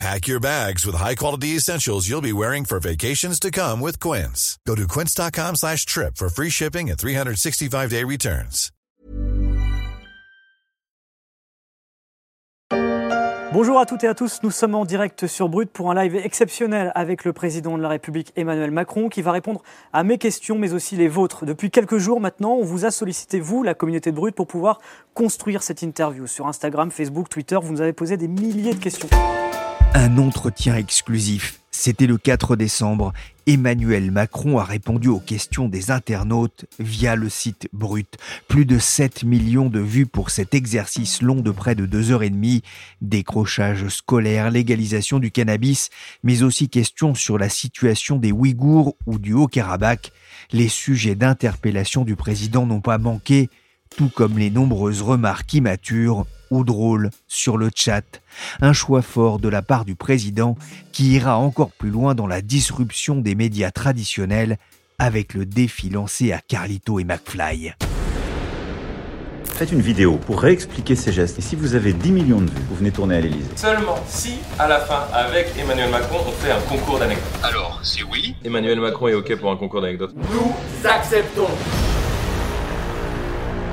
Pack your bags with high-quality essentials you'll be wearing for vacations to come with Quince. Go to quince.com slash trip for free shipping and 365-day returns. Bonjour à toutes et à tous, nous sommes en direct sur Brut pour un live exceptionnel avec le président de la République Emmanuel Macron qui va répondre à mes questions mais aussi les vôtres. Depuis quelques jours maintenant, on vous a sollicité, vous, la communauté de Brut, pour pouvoir construire cette interview. Sur Instagram, Facebook, Twitter, vous nous avez posé des milliers de questions. Un entretien exclusif. C'était le 4 décembre. Emmanuel Macron a répondu aux questions des internautes via le site Brut. Plus de 7 millions de vues pour cet exercice long de près de deux heures et demie. Décrochage scolaire, légalisation du cannabis, mais aussi questions sur la situation des Ouïghours ou du Haut-Karabakh. Les sujets d'interpellation du président n'ont pas manqué, tout comme les nombreuses remarques immatures ou drôle sur le chat. Un choix fort de la part du président qui ira encore plus loin dans la disruption des médias traditionnels avec le défi lancé à Carlito et McFly. Faites une vidéo pour réexpliquer ces gestes. Et si vous avez 10 millions de vues, vous venez tourner à l'Elysée. Seulement si, à la fin, avec Emmanuel Macron, on fait un concours d'anecdotes. Alors, c'est oui Emmanuel Macron est OK pour un concours d'anecdotes. Nous acceptons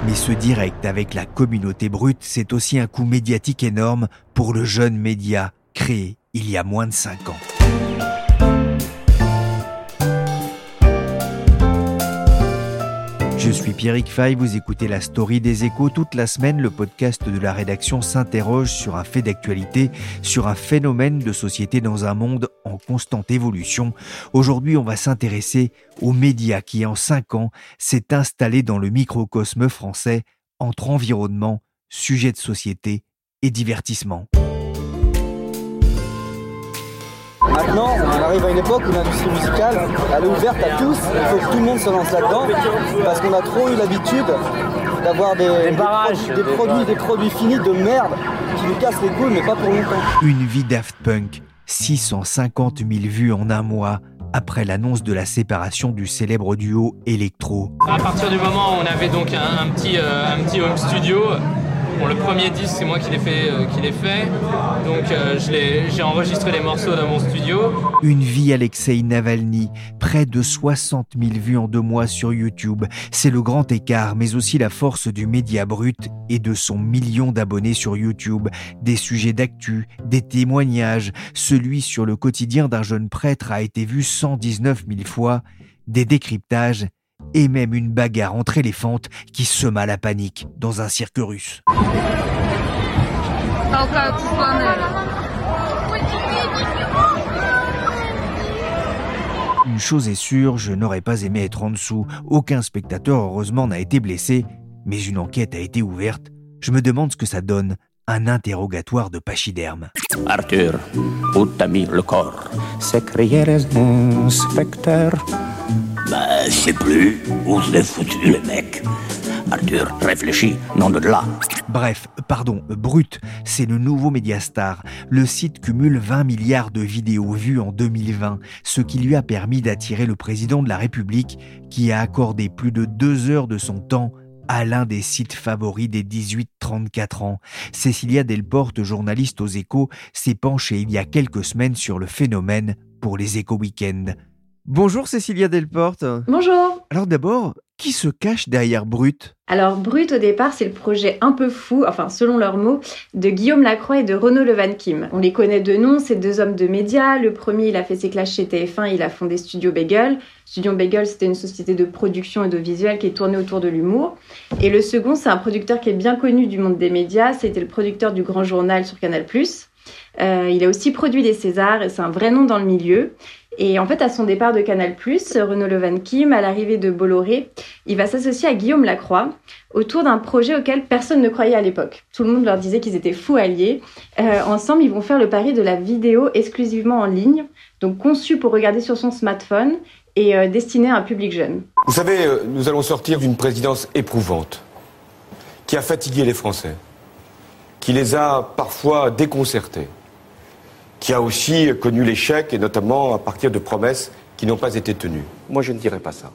mais ce direct avec la communauté brute, c'est aussi un coup médiatique énorme pour le jeune média créé il y a moins de 5 ans. Je suis Pierrick Fay, vous écoutez la story des échos. Toute la semaine, le podcast de la rédaction s'interroge sur un fait d'actualité, sur un phénomène de société dans un monde en constante évolution. Aujourd'hui, on va s'intéresser aux médias qui, en cinq ans, s'est installé dans le microcosme français entre environnement, sujet de société et divertissement. Maintenant, on arrive à une époque où l'industrie musicale, elle est ouverte à tous. Il faut que tout le monde se lance là-dedans, parce qu'on a trop eu l'habitude d'avoir des, des, produits, des produits finis de merde qui nous cassent les couilles, mais pas pour longtemps. Une vie Daft Punk, 650 000 vues en un mois après l'annonce de la séparation du célèbre duo Electro. À partir du moment où on avait donc un, petit, euh, un petit home studio, le premier disque, c'est moi qui l'ai fait, euh. Donc euh, j'ai enregistré les morceaux dans mon studio. Une vie Alexei Navalny, près de 60 000 vues en deux mois sur YouTube. C'est le grand écart, mais aussi la force du média brut et de son million d'abonnés sur YouTube. Des sujets d'actu, des témoignages. Celui sur le quotidien d'un jeune prêtre a été vu 119 000 fois. Des décryptages et même une bagarre entre éléphantes qui sema la panique dans un cirque russe. Une chose est sûre, je n'aurais pas aimé être en dessous. Aucun spectateur, heureusement, n'a été blessé, mais une enquête a été ouverte. Je me demande ce que ça donne, un interrogatoire de pachyderme. Arthur, où t'as mis le corps? Inspecteur. Bah, plus où je foutu. Arthur, réfléchis, non de là. Bref, pardon, Brut, c'est le nouveau Mediastar. Le site cumule 20 milliards de vidéos vues en 2020, ce qui lui a permis d'attirer le président de la République, qui a accordé plus de deux heures de son temps à l'un des sites favoris des 18-34 ans. Cécilia Delporte, journaliste aux échos, s'est penchée il y a quelques semaines sur le phénomène pour les échos week-ends. Bonjour Cécilia Delporte. Bonjour. Alors d'abord, qui se cache derrière Brut? Alors Brut au départ c'est le projet un peu fou, enfin selon leurs mots, de Guillaume Lacroix et de Renaud Levan Kim. On les connaît de nom, ces deux hommes de médias. Le premier il a fait ses classes chez TF1, il a fondé Studio Bagel. Studio Bagel c'était une société de production et de visuel qui est tournée autour de l'humour. Et le second c'est un producteur qui est bien connu du monde des médias, c'était le producteur du Grand Journal sur Canal+. Euh, il a aussi produit des Césars et c'est un vrai nom dans le milieu. Et en fait, à son départ de Canal+, Renaud Levan Kim, à l'arrivée de Bolloré, il va s'associer à Guillaume Lacroix autour d'un projet auquel personne ne croyait à l'époque. Tout le monde leur disait qu'ils étaient fous alliés. Euh, ensemble, ils vont faire le pari de la vidéo exclusivement en ligne, donc conçue pour regarder sur son smartphone et euh, destinée à un public jeune. Vous savez, nous allons sortir d'une présidence éprouvante. qui a fatigué les Français, qui les a parfois déconcertés, qui a aussi connu l'échec, et notamment à partir de promesses qui n'ont pas été tenues. Moi, je ne dirais pas ça.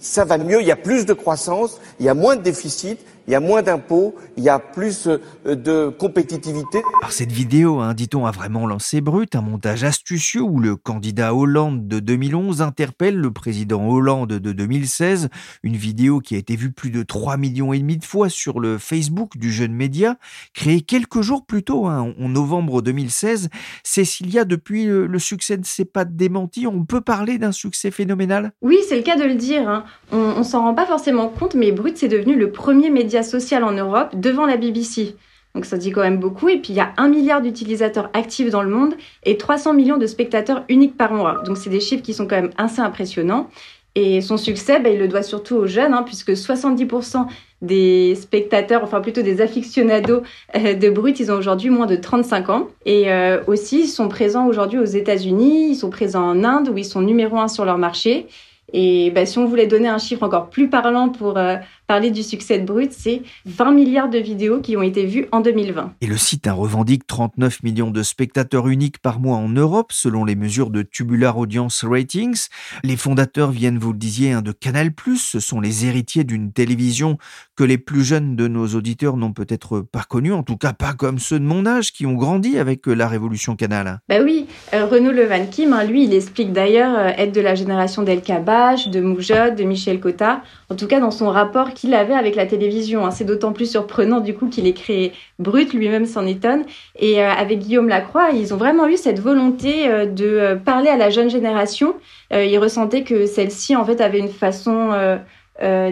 Ça va mieux, il y a plus de croissance, il y a moins de déficit, il y a moins d'impôts, il y a plus euh, de compétitivité. Alors cette vidéo, hein, dit-on, a vraiment lancé brut, un montage astucieux où le candidat Hollande de 2011 interpelle le président Hollande de 2016, une vidéo qui a été vue plus de 3 millions et demi de fois sur le Facebook du jeune média, créé quelques jours plus tôt, hein, en novembre 2016. Cécilia, depuis le succès ne s'est pas démenti, on peut parler d'un succès phénoménal? Oui, c'est le cas de le dire. Hein. On, on s'en rend pas forcément compte, mais Brut, c'est devenu le premier média social en Europe devant la BBC. Donc ça dit quand même beaucoup. Et puis il y a un milliard d'utilisateurs actifs dans le monde et 300 millions de spectateurs uniques par mois. Donc c'est des chiffres qui sont quand même assez impressionnants. Et son succès, bah, il le doit surtout aux jeunes, hein, puisque 70% des spectateurs, enfin plutôt des aficionados euh, de Brut, ils ont aujourd'hui moins de 35 ans. Et euh, aussi, ils sont présents aujourd'hui aux États-Unis, ils sont présents en Inde, où ils sont numéro un sur leur marché. Et bah, si on voulait donner un chiffre encore plus parlant pour euh, parler du succès de Brut, c'est 20 milliards de vidéos qui ont été vues en 2020. Et le site revendique 39 millions de spectateurs uniques par mois en Europe, selon les mesures de Tubular Audience Ratings. Les fondateurs viennent, vous le disiez, hein, de Canal+. Ce sont les héritiers d'une télévision que les plus jeunes de nos auditeurs n'ont peut-être pas connue, en tout cas pas comme ceux de mon âge qui ont grandi avec la révolution Canal. Bah oui, euh, Renaud Levan Kim, hein, lui, il explique d'ailleurs euh, être de la génération d'El Kabach, de Moujod, de Michel Cotta. En tout cas, dans son rapport qu'il avait avec la télévision. Hein. C'est d'autant plus surprenant du coup qu'il ait créé Brut, lui-même s'en étonne. Et euh, avec Guillaume Lacroix, ils ont vraiment eu cette volonté euh, de euh, parler à la jeune génération. ils ressentaient que celle-ci en fait avait une façon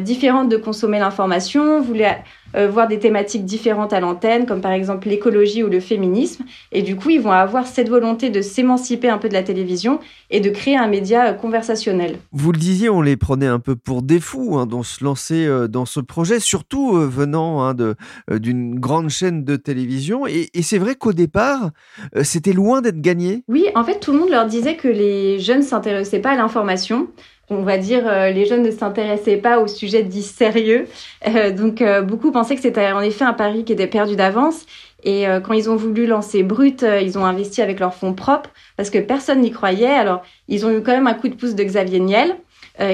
différente de consommer l'information, voulait euh, voir des thématiques différentes à l'antenne, comme par exemple l'écologie ou le féminisme. Et du coup, ils vont avoir cette volonté de s'émanciper un peu de la télévision et de créer un média euh, conversationnel. Vous le disiez, on les prenait un peu pour des fous hein, dans se lancer euh, dans ce projet, surtout venant hein, d'une grande chaîne de télévision. Et, et c'est vrai qu'au départ, c'était loin d'être gagné. Oui, en fait, tout le monde leur disait que les jeunes s'intéressaient pas à l'information on va dire, euh, les jeunes ne s'intéressaient pas au sujet dit sérieux. Euh, donc, euh, beaucoup pensaient que c'était en effet un pari qui était perdu d'avance. Et quand ils ont voulu lancer Brut, ils ont investi avec leurs fonds propres parce que personne n'y croyait. Alors, ils ont eu quand même un coup de pouce de Xavier Niel,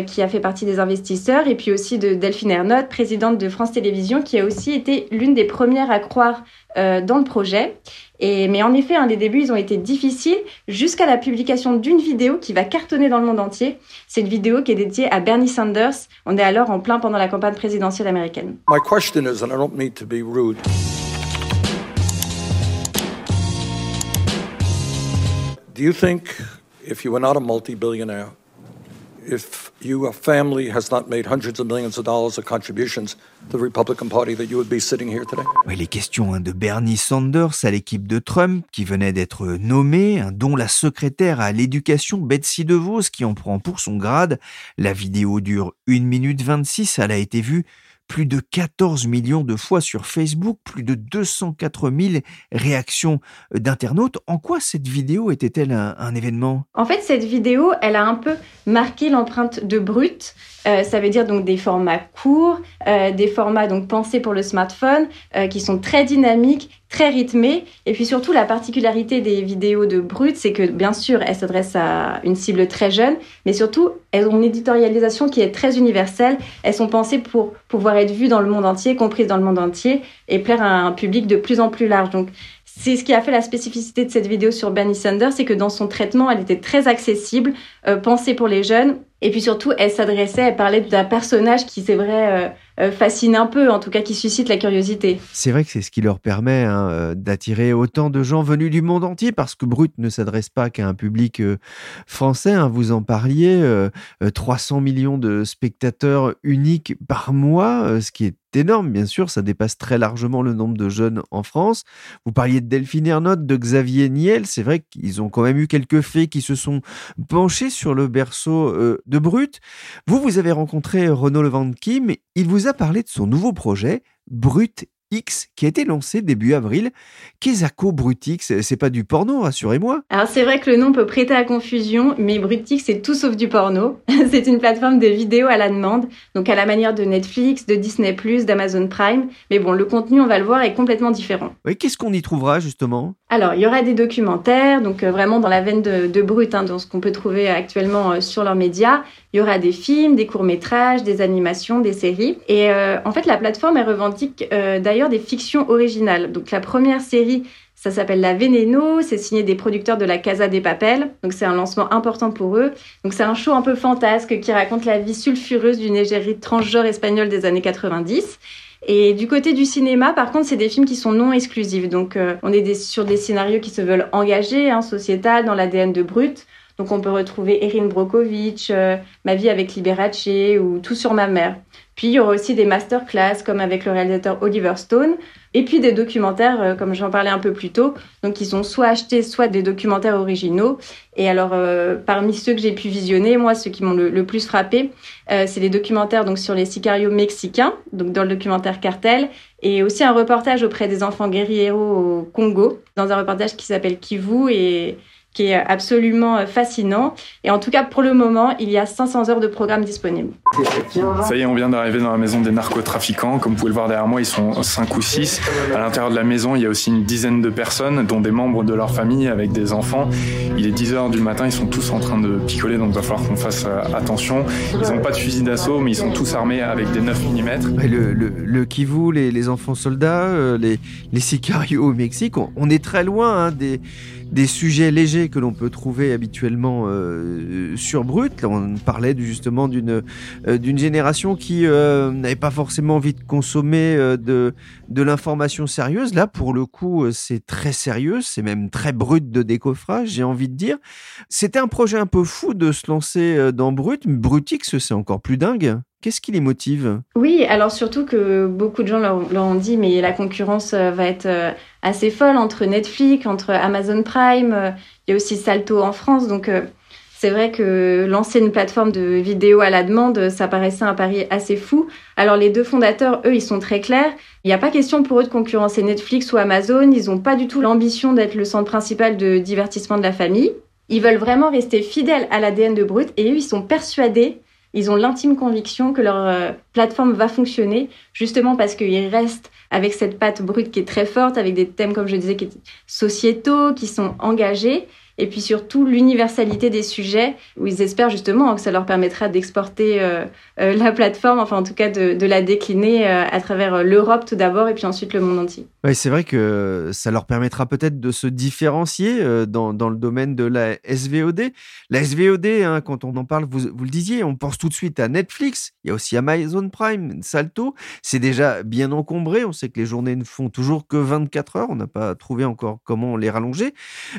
qui a fait partie des investisseurs, et puis aussi de Delphine Ernotte, présidente de France Télévisions, qui a aussi été l'une des premières à croire dans le projet. Et, mais en effet, un des débuts, ils ont été difficiles jusqu'à la publication d'une vidéo qui va cartonner dans le monde entier. C'est une vidéo qui est dédiée à Bernie Sanders. On est alors en plein pendant la campagne présidentielle américaine. My question is, and I don't mean to be rude. Do you think if you were not a multi-billionaire, if your family has not made hundreds of millions of dollars of contributions to the Republican Party, that you would be sitting here today? Oui, les questions hein, de Bernie Sanders à l'équipe de Trump qui venait d'être nommée, hein, dont la secrétaire à l'éducation Betsy DeVos qui en prend pour son grade. La vidéo dure 1 minute 26, elle a été vue plus de 14 millions de fois sur Facebook, plus de 204 000 réactions d'internautes. En quoi cette vidéo était-elle un, événement? En fait, cette vidéo, elle a un peu marqué l'empreinte de Brut. Euh, ça veut dire donc des formats courts, euh, des formats donc pensés pour le smartphone, euh, qui sont très dynamiques, très rythmés. Et puis surtout, la particularité des vidéos de Brut, c'est que bien sûr, elles s'adressent à une cible très jeune, mais surtout, elles ont une éditorialisation qui est très universelle. Elles sont pensées pour pouvoir être vues dans le monde entier, comprises dans le monde entier, et plaire à un public de plus en plus large. Donc, c'est ce qui a fait la spécificité de cette vidéo sur Bernie Sanders, c'est que dans son traitement, elle était très accessible, pensée pour les jeunes, et puis surtout, elle s'adressait, elle parlait d'un personnage qui, c'est vrai, euh, euh, fascine un peu, en tout cas qui suscite la curiosité. C'est vrai que c'est ce qui leur permet hein, euh, d'attirer autant de gens venus du monde entier, parce que Brut ne s'adresse pas qu'à un public français. Hein, vous en parliez, 300 millions de spectateurs uniques par mois, ce qui est énorme, bien sûr, ça dépasse très largement le nombre de jeunes en France. Vous parliez de Delphine Ernotte, de Xavier Niel, c'est vrai qu'ils ont quand même eu quelques faits qui se sont penchés sur le berceau de Brut. Vous, vous avez rencontré Renaud Levan Kim, il vous a parlé de son nouveau projet, Brut X qui a été lancé début avril. Quesaco Brutix, c'est pas du porno, rassurez-moi. Alors c'est vrai que le nom peut prêter à confusion, mais Brutix c'est tout sauf du porno. c'est une plateforme de vidéos à la demande, donc à la manière de Netflix, de Disney+, d'Amazon Prime. Mais bon, le contenu, on va le voir, est complètement différent. Oui, qu'est-ce qu'on y trouvera justement? Alors il y aura des documentaires, donc euh, vraiment dans la veine de, de Brut, hein, dans ce qu'on peut trouver actuellement euh, sur leurs médias. Il y aura des films, des courts-métrages, des animations, des séries. Et euh, en fait, la plateforme, elle revendique d'ailleurs des fictions originales. Donc la première série, ça s'appelle La Veneno, c'est signé des producteurs de la Casa des Papel, donc c'est un lancement important pour eux. Donc c'est un show un peu fantasque qui raconte la vie sulfureuse d'une égérie transgenre espagnole des années 90. Et du côté du cinéma, par contre, c'est des films qui sont non exclusifs. Donc euh, on est sur des scénarios qui se veulent engagés, hein, sociétal, dans l'ADN de Brut. Donc on peut retrouver Erin Brokovich, euh, Ma vie avec Liberace ou Tout sur ma mère. Puis il y aura aussi des masterclass comme avec le réalisateur Oliver Stone. Et puis des documentaires, euh, comme j'en parlais un peu plus tôt, donc ils ont soit acheté, soit des documentaires originaux. Et alors, euh, parmi ceux que j'ai pu visionner, moi, ceux qui m'ont le, plus frappé, euh, c'est les documentaires donc sur les sicarios mexicains, donc dans le documentaire Cartel, et aussi un reportage auprès des enfants guerrieros au Congo, dans un reportage qui s'appelle Kivu et qui est absolument euh, fascinant. Et en tout cas, pour le moment, il y a 500 heures de programme disponibles. Ça y est, on vient d'arriver dans la maison des narcotrafiquants. Comme vous pouvez le voir derrière moi, ils sont 5 ou 6. À l'intérieur de la maison, il y a aussi une dizaine de personnes, dont des membres de leur famille avec des enfants. Il est 10 heures du matin, ils sont tous en train de picoler, donc il va falloir qu'on fasse euh, attention. Ils n'ont pas de fusil d'assaut, mais ils sont tous armés avec des 9 mm. Le, le, le Kivu, les, les enfants soldats, euh, les, les sicarios au Mexique, on, est très loin hein, des des sujets légers que l'on peut trouver habituellement euh, sur Brut. on parlait justement d'une euh, d'une génération qui euh, n'avait pas forcément envie de consommer de, de l'information sérieuse. Là, pour le coup, c'est très sérieux, c'est même très brut de décoffrage, j'ai envie de dire. C'était un projet un peu fou de se lancer dans Brut. Brutix, c'est encore plus dingue. Qu'est-ce qui les motive? Oui, alors surtout que beaucoup de gens leur, ont dit, mais la concurrence euh, va être euh, assez folle entre Netflix, entre Amazon Prime, euh, il y a aussi Salto en France, donc c'est vrai que lancer une plateforme de vidéo à la demande, ça paraissait un pari assez fou. Alors les deux fondateurs, eux, ils sont très clairs. Il n'y a pas question pour eux de concurrencer Netflix ou Amazon. Ils n'ont pas du tout l'ambition d'être le centre principal de divertissement de la famille. Ils veulent vraiment rester fidèles à l'ADN de Brut et eux, ils sont persuadés ils ont l'intime conviction que leur euh, plateforme va fonctionner, justement parce qu'ils restent avec cette patte brute qui est très forte, avec des thèmes, comme je disais, qui sociétaux, qui sont engagés, et puis surtout l'universalité des sujets où ils espèrent justement que ça leur permettra d'exporter euh, euh, la plateforme, enfin en tout cas de, la décliner à travers l'Europe tout d'abord et puis ensuite le monde entier. C'est vrai que ça leur permettra peut-être de se différencier dans, dans, le domaine de la SVOD. La SVOD, hein, quand on en parle, vous, vous, le disiez, on pense tout de suite à Netflix, il y a aussi Amazon Prime, Salto, c'est déjà bien encombré, on sait que les journées ne font toujours que 24 heures, on n'a pas trouvé encore comment les rallonger,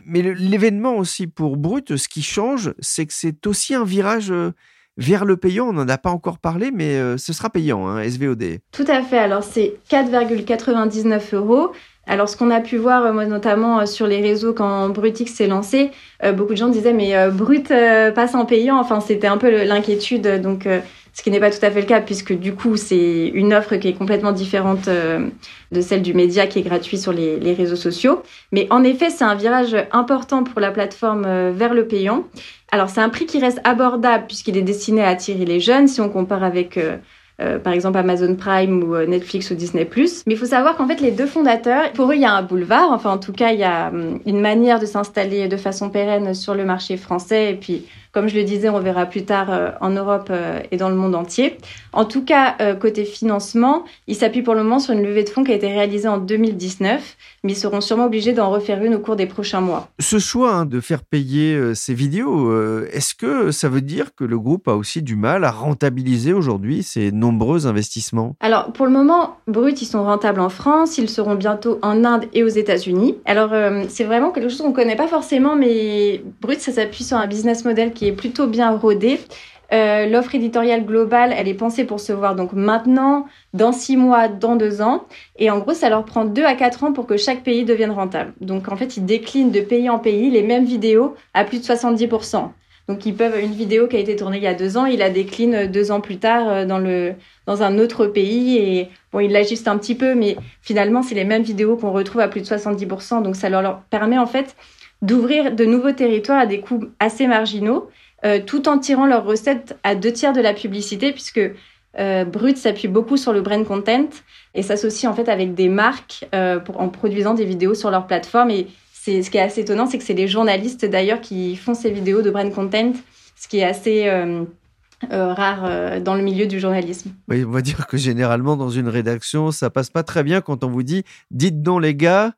mais l'événement aussi pour Brut, ce qui change, c'est que c'est aussi un virage euh, vers le payant. On n'en a pas encore parlé, mais euh, ce sera payant, hein, SVOD. Tout à fait. Alors, c'est 4,99 euros. Alors, ce qu'on a pu voir, moi, notamment sur les réseaux quand Brutix s'est lancé, euh, beaucoup de gens disaient, mais Brut passe en payant. Enfin, c'était un peu l'inquiétude. Donc, ce qui n'est pas tout à fait le cas puisque du coup c'est une offre qui est complètement différente euh, de celle du média qui est gratuit sur les, réseaux sociaux. Mais en effet, c'est un virage important pour la plateforme euh, vers le payant. Alors c'est un prix qui reste abordable puisqu'il est destiné à attirer les jeunes si on compare avec euh, par exemple Amazon Prime ou Netflix ou Disney+. Mais il faut savoir qu'en fait, les deux fondateurs, pour eux, il y a un boulevard. Enfin, en tout cas, il y a hum, une manière de s'installer de façon pérenne sur le marché français et puis comme je le disais, on verra plus tard euh, en Europe euh, et dans le monde entier. En tout cas, euh, côté financement, il s'appuie pour le moment sur une levée de fonds qui a été réalisée en 2019, mais ils seront sûrement obligés d'en refaire une au cours des prochains mois. Ce choix hein, de faire payer ces vidéos, est-ce que ça veut dire que le groupe a aussi du mal à rentabiliser aujourd'hui ces nombreux investissements? Alors, pour le moment, Brut, ils sont rentables en France, ils seront bientôt en Inde et aux États-Unis. Alors, c'est vraiment quelque chose qu'on ne connaît pas forcément, mais Brut, ça s'appuie sur un business model qui est plutôt bien rodé. Euh, l'offre éditoriale globale, elle est pensée pour se voir donc maintenant, dans six mois, dans deux ans. Et en gros, ça leur prend deux à quatre ans pour que chaque pays devienne rentable. Donc en fait, ils déclinent de pays en pays les mêmes vidéos à plus de 70%. Donc ils peuvent une vidéo qui a été tournée il y a deux ans, il la décline deux ans plus tard dans le dans un autre pays et bon, il l'ajuste un petit peu, mais finalement c'est les mêmes vidéos qu'on retrouve à plus de 70%. Donc ça leur permet en fait d'ouvrir de nouveaux territoires à des coûts assez marginaux, tout en tirant leurs recettes à deux tiers de la publicité, puisque euh, Brut s'appuie beaucoup sur le brand content et s'associe en fait avec des marques euh, en produisant des vidéos sur leur plateforme. Et c'est ce qui est assez étonnant, c'est que c'est les journalistes d'ailleurs qui font ces vidéos de brand content, ce qui est assez euh, rare dans le milieu du journalisme. Oui, on va dire que généralement dans une rédaction, ça passe pas très bien quand on vous dit dites donc les gars,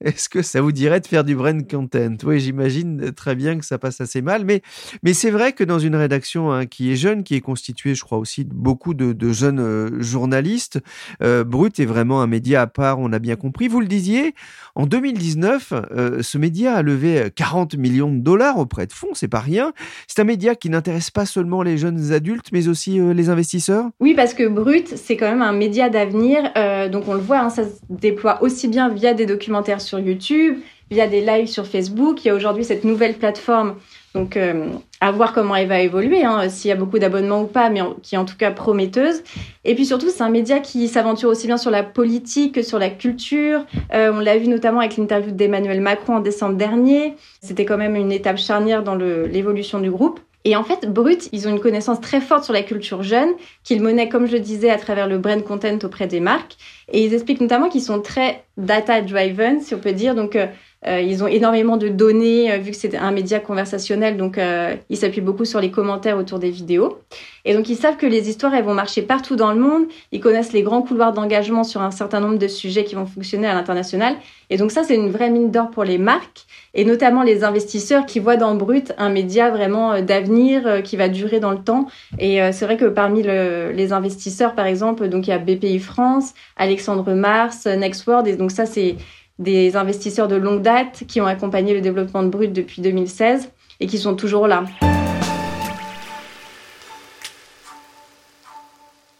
est-ce que ça vous dirait de faire du brand content? Oui, j'imagine très bien que ça passe assez mal, mais, mais c'est vrai que dans une rédaction hein, qui est jeune, qui est constituée, je crois aussi, de beaucoup de, jeunes euh, journalistes, euh, Brut est vraiment un média à part, on a bien compris. Vous le disiez, en 2019, euh, ce média a levé 40 millions de dollars auprès de fonds, c'est pas rien. C'est un média qui n'intéresse pas seulement les jeunes adultes, mais aussi les investisseurs? Oui, parce que Brut, c'est quand même un média d'avenir, donc on le voit, hein, ça se déploie aussi bien via des documentaires sur YouTube, via des lives sur Facebook. Il y a aujourd'hui cette nouvelle plateforme. Donc, euh, à voir comment elle va évoluer, hein, s'il y a beaucoup d'abonnements ou pas, mais qui est en tout cas prometteuse. Et puis surtout, c'est un média qui s'aventure aussi bien sur la politique que sur la culture. Euh, on l'a vu notamment avec l'interview d'Emmanuel Macron en décembre dernier. C'était quand même une étape charnière dans l'évolution du groupe. Et en fait, Brut, ils ont une connaissance très forte sur la culture jeune, qu'ils monnaient, comme je le disais, à travers le brand content auprès des marques. Et ils expliquent notamment qu'ils sont très data-driven, si on peut dire. Donc, euh, ils ont énormément de données, euh, vu que c'est un média conversationnel, donc euh, ils s'appuient beaucoup sur les commentaires autour des vidéos. Et donc ils savent que les histoires, elles vont marcher partout dans le monde. Ils connaissent les grands couloirs d'engagement sur un certain nombre de sujets qui vont fonctionner à l'international. Et donc ça, c'est une vraie mine d'or pour les marques, et notamment les investisseurs qui voient dans Brut un média vraiment d'avenir, qui va durer dans le temps. Et c'est vrai que parmi le, les investisseurs, par exemple, donc il y a BPI France, Alexandre Mars, Nextworld, et donc ça, c'est des investisseurs de longue date qui ont accompagné le développement de Brut depuis 2016 et qui sont toujours là.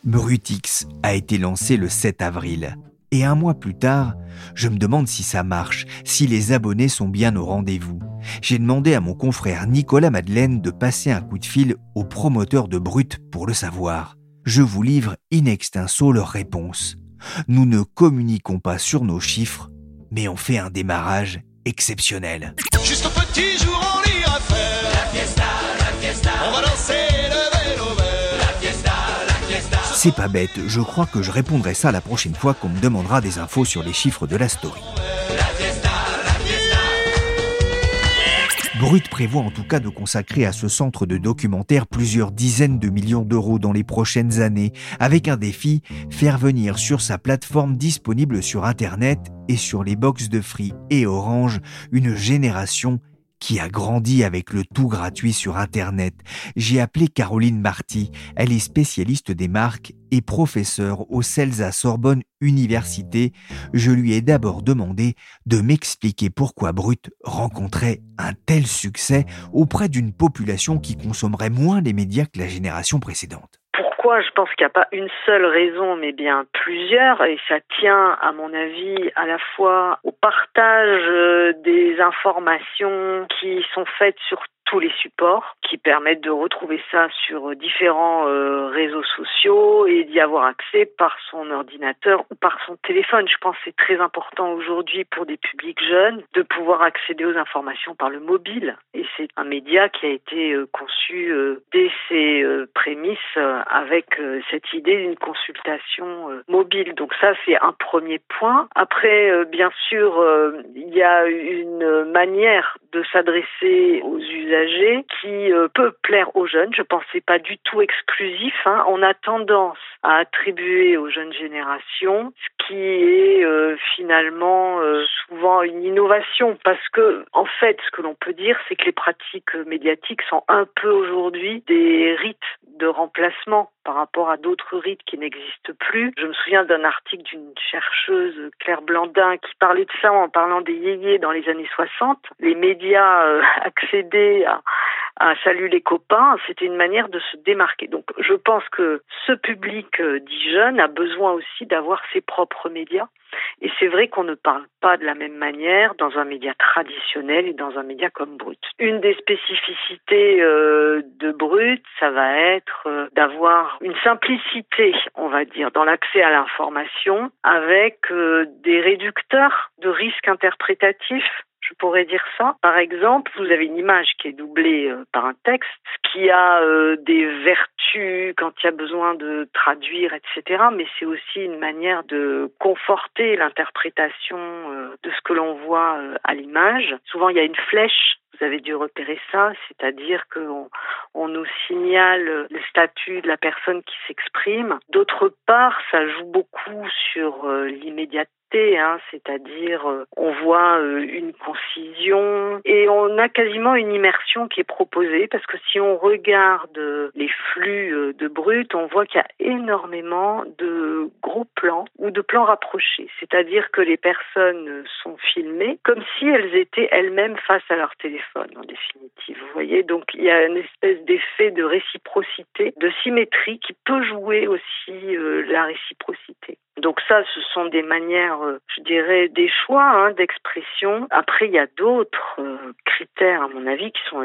Brutix a été lancé le 7 avril. Et un mois plus tard, je me demande si ça marche, si les abonnés sont bien au rendez-vous. J'ai demandé à mon confrère Nicolas Madeleine de passer un coup de fil au promoteur de Brut pour le savoir. Je vous livre in extenso leur réponse. Nous ne communiquons pas sur nos chiffres, mais on fait un démarrage exceptionnel. Juste petit jour, on ira faire la fiesta, la fiesta. On va danser le vélo La fiesta, la fiesta. C'est pas bête, je crois que je répondrai ça la prochaine fois qu'on me demandera des infos sur les chiffres de la story. Brut prévoit en tout cas de consacrer à ce centre de documentaire plusieurs dizaines de millions d'euros dans les prochaines années, avec un défi, faire venir sur sa plateforme disponible sur Internet et sur les box de Free et Orange une génération qui a grandi avec le tout gratuit sur Internet. J'ai appelé Caroline Marty. Elle est spécialiste des marques et professeure au CELSA Sorbonne Université. Je lui ai d'abord demandé de m'expliquer pourquoi Brut rencontrait un tel succès auprès d'une population qui consommerait moins les médias que la génération précédente Je pense qu'il n'y a pas une seule raison, mais bien plusieurs, et ça tient, à mon avis, à la fois au partage euh, des informations qui sont faites sur tous les supports qui permettent de retrouver ça sur différents euh, réseaux sociaux et d'y avoir accès par son ordinateur ou par son téléphone. Je pense que c'est très important aujourd'hui pour des publics jeunes de pouvoir accéder aux informations par le mobile. Et c'est un média qui a été euh, conçu euh, dès ses prémices avec cette idée d'une consultation mobile. Donc ça, c'est un premier point. Après, bien sûr, il y a une manière de s'adresser aux usagers qui euh, peut plaire aux jeunes. Je pense pas du tout exclusif. Hein. On a tendance à attribuer aux jeunes générations ce qui est euh, finalement euh, souvent une innovation parce que en fait ce que l'on peut dire c'est que les pratiques médiatiques sont un peu aujourd'hui des rites de remplacement par rapport à d'autres rites qui n'existent plus. Je me souviens d'un article d'une chercheuse Claire Blandin qui parlait de ça en parlant des yéyés dans les années 60. Les médias accédaient à à Salut les copains, c'était une manière de se démarquer. Donc je pense que ce public euh, dit jeune a besoin aussi d'avoir ses propres médias. Et c'est vrai qu'on ne parle pas de la même manière dans un média traditionnel et dans un média comme Brut. Une des spécificités euh, de Brut, ça va être euh, d'avoir une simplicité, on va dire, dans l'accès à l'information avec euh, des réducteurs de risques interprétatifs je pourrais dire ça. Par exemple, vous avez une image qui est doublée euh, par un texte, qui a euh, des vertus quand il y a besoin de traduire, etc. Mais c'est aussi une manière de conforter l'interprétation euh, de ce que l'on voit à l'image. Souvent, il y a une flèche vous avez dû repérer ça, c'est-à-dire qu'on on nous signale le statut de la personne qui s'exprime. D'autre part, ça joue beaucoup sur l'immédiateté Hein, c'est-à-dire euh, on voit euh, une concision et on a quasiment une immersion qui est proposée parce que si on regarde les flux euh, de brut, on voit qu'il y a énormément de gros plans ou de plans rapprochés, c'est-à-dire que les personnes sont filmées comme si elles étaient elles-mêmes face à leur téléphone en définitive. Vous voyez, donc il y a une espèce d'effet de réciprocité, de symétrie qui peut jouer aussi la réciprocité. Donc ça, ce sont des manières, euh, je dirais, des choix hein, d'expression. Après, il y a d'autres euh, critères, à mon avis, qui sont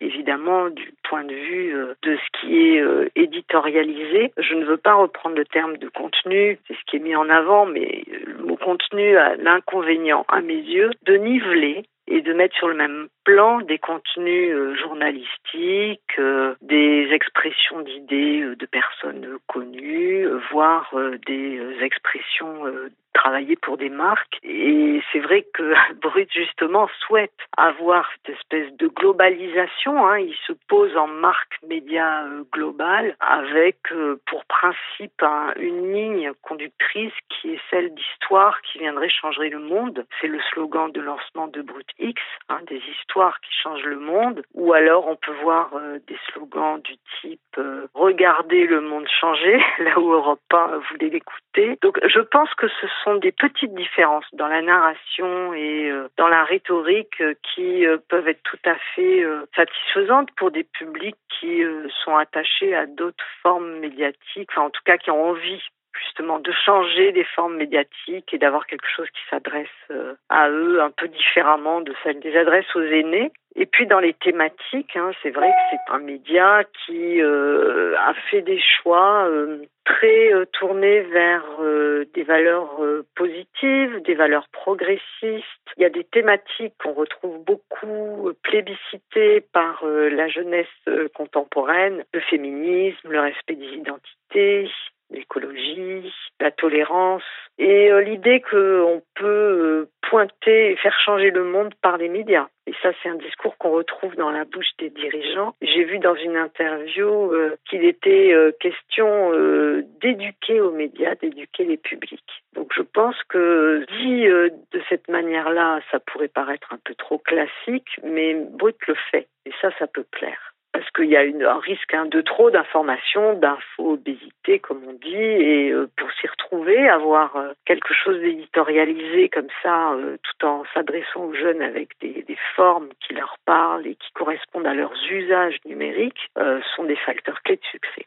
évidemment du point de vue euh, de ce qui est éditorialisé. Je ne veux pas reprendre le terme de contenu, c'est ce qui est mis en avant, mais le mot contenu a l'inconvénient, à mes yeux, de niveler et de mettre sur le même plan des contenus journalistiques, des expressions d'idées de personnes connues, voire des expressions travaillées pour des marques. Et c'est vrai que Brut, justement, souhaite avoir cette espèce de globalisation. Hein. Il se pose en marque média globale avec pour principe une ligne conductrice qui est celle d'histoire qui viendrait changer le monde. C'est le slogan de lancement de Brut X, hein, des histoires qui change le monde, ou alors on peut voir euh, des slogans du type euh, Regardez le monde changer, là où Europe 1 voulait l'écouter. Donc je pense que ce sont des petites différences dans la narration et euh, dans la rhétorique qui peuvent être tout à fait satisfaisantes pour des publics qui sont attachés à d'autres formes médiatiques, enfin en tout cas qui ont envie justement de changer des formes médiatiques et d'avoir quelque chose qui s'adresse euh, à eux un peu différemment de celle des adresses aux aînés. Et puis dans les thématiques, hein, c'est vrai que c'est un média qui euh, a fait des choix euh, très tournés vers des valeurs positives, des valeurs progressistes. Il y a des thématiques qu'on retrouve beaucoup plébiscitées par la jeunesse contemporaine, le féminisme, le respect des identités, l'écologie, la tolérance et euh, l'idée qu'on peut euh, pointer et faire changer le monde par les médias. Et ça, c'est un discours qu'on retrouve dans la bouche des dirigeants. J'ai vu dans une interview euh, qu'il était question d'éduquer aux médias, d'éduquer les publics. Donc je pense que dit de cette manière-là, ça pourrait paraître un peu trop classique, mais Brut le fait. Et ça, ça peut plaire parce qu'il y a une, un risque hein, de trop d'informations, d'info-obésité, comme on dit, et euh, pour s'y retrouver, avoir euh, quelque chose d'éditorialisé comme ça, euh, tout en s'adressant aux jeunes avec des, des, formes qui leur parlent et qui correspondent à leurs usages numériques, sont des facteurs clés de succès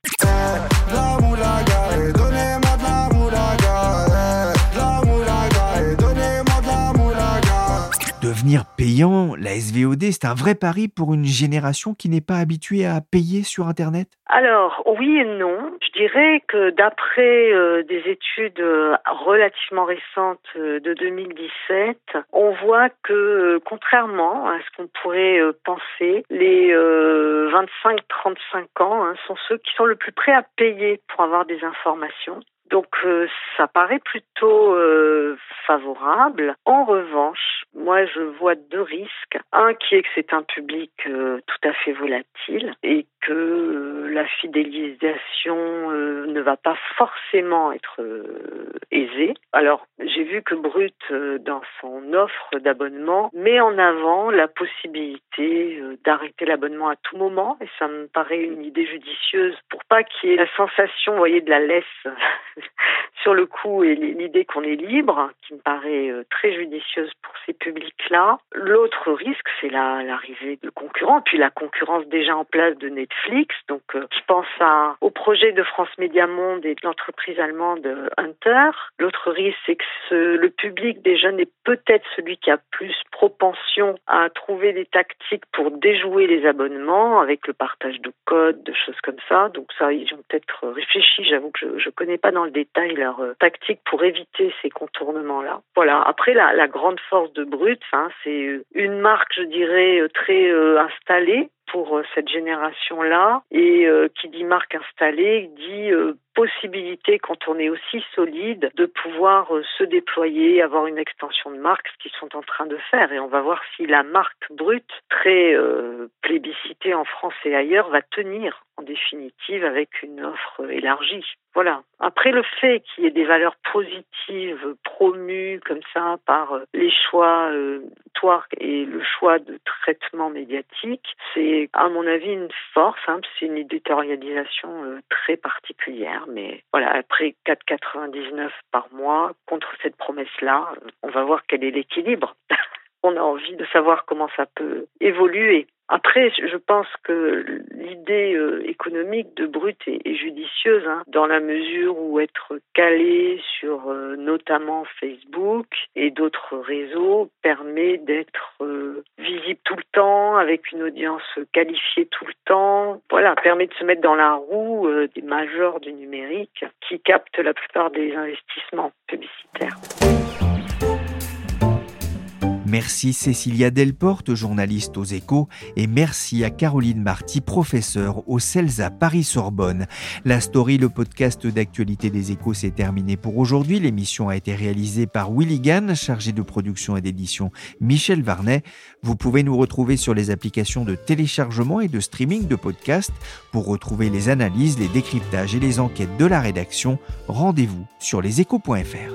payant, la SVOD, c'est un vrai pari pour une génération qui n'est pas habituée à payer sur Internet? Alors, oui et non. Je dirais que d'après euh, des études euh, relativement récentes euh, de 2017, on voit que, contrairement à ce qu'on pourrait penser, les 25-35 ans hein, sont ceux qui sont le plus prêts à payer pour avoir des informations. Donc euh, ça paraît plutôt euh, favorable. En revanche, moi je vois deux risques. Un qui est que c'est un public euh, tout à fait volatile et que la fidélisation ne va pas forcément être aisée. Alors j'ai vu que Brut, euh, dans son offre d'abonnement, met en avant la possibilité euh, d'arrêter l'abonnement à tout moment, et ça me paraît une idée judicieuse pour pas qu'il y ait la sensation, vous voyez, de la laisse sur le coup et l'idée qu'on est libre, qui me paraît euh, très judicieuse pour ces publics-là. L'autre risque, c'est l'arrivée de concurrents, puis la concurrence déjà en place de Netflix. Donc, je pense au projet de France Média Monde et de l'entreprise allemande Hunter. L'autre risque, c'est que le public des jeunes est peut-être celui qui a plus propension à trouver des tactiques pour déjouer les abonnements avec le partage de codes, de choses comme ça. Donc ça, ils ont peut-être réfléchi. J'avoue que je ne connais pas dans le détail leur euh, tactique pour éviter ces contournements-là. Voilà. Après, la, grande force de Brut, hein, c'est une marque, je dirais, euh, très euh, installée pour cette génération-là et qui dit marque installée dit possibilité, quand on est aussi solide, de pouvoir euh, se déployer, avoir une extension de marque, ce qu'ils sont en train de faire. Et on va voir si la marque brute, très euh, plébiscitée en France et ailleurs, va tenir en définitive avec une offre élargie. Voilà. Après le fait qu'il y ait des valeurs positives promues comme ça par euh, les choix euh, et le choix de traitement médiatique, c'est à mon avis une force. Hein, c'est une éditorialisation euh, très particulière, mais voilà. Après 4,99 par mois contre cette promesse-là, on va voir quel est l'équilibre. on a envie de savoir comment ça peut évoluer. Après, je pense que l'idée euh, économique de Brut est, judicieuse, hein, dans la mesure où être calé sur euh, notamment Facebook et d'autres réseaux permet d'être euh, visible tout le temps, avec une audience qualifiée tout le temps. Voilà, permet de se mettre dans la roue des majors du numérique qui captent la plupart des investissements publicitaires. Merci Cécilia Delporte, journaliste aux échos, et merci à Caroline Marty, professeure au CELSA Paris-Sorbonne. La story, le podcast d'actualité des échos, s'est terminé pour aujourd'hui. L'émission a été réalisée par Willy Gann, chargé de production et d'édition Michel Varnet. Vous pouvez nous retrouver sur les applications de téléchargement et de streaming de podcasts. Pour retrouver les analyses, les décryptages et les enquêtes de la rédaction, rendez-vous sur leséchos.fr.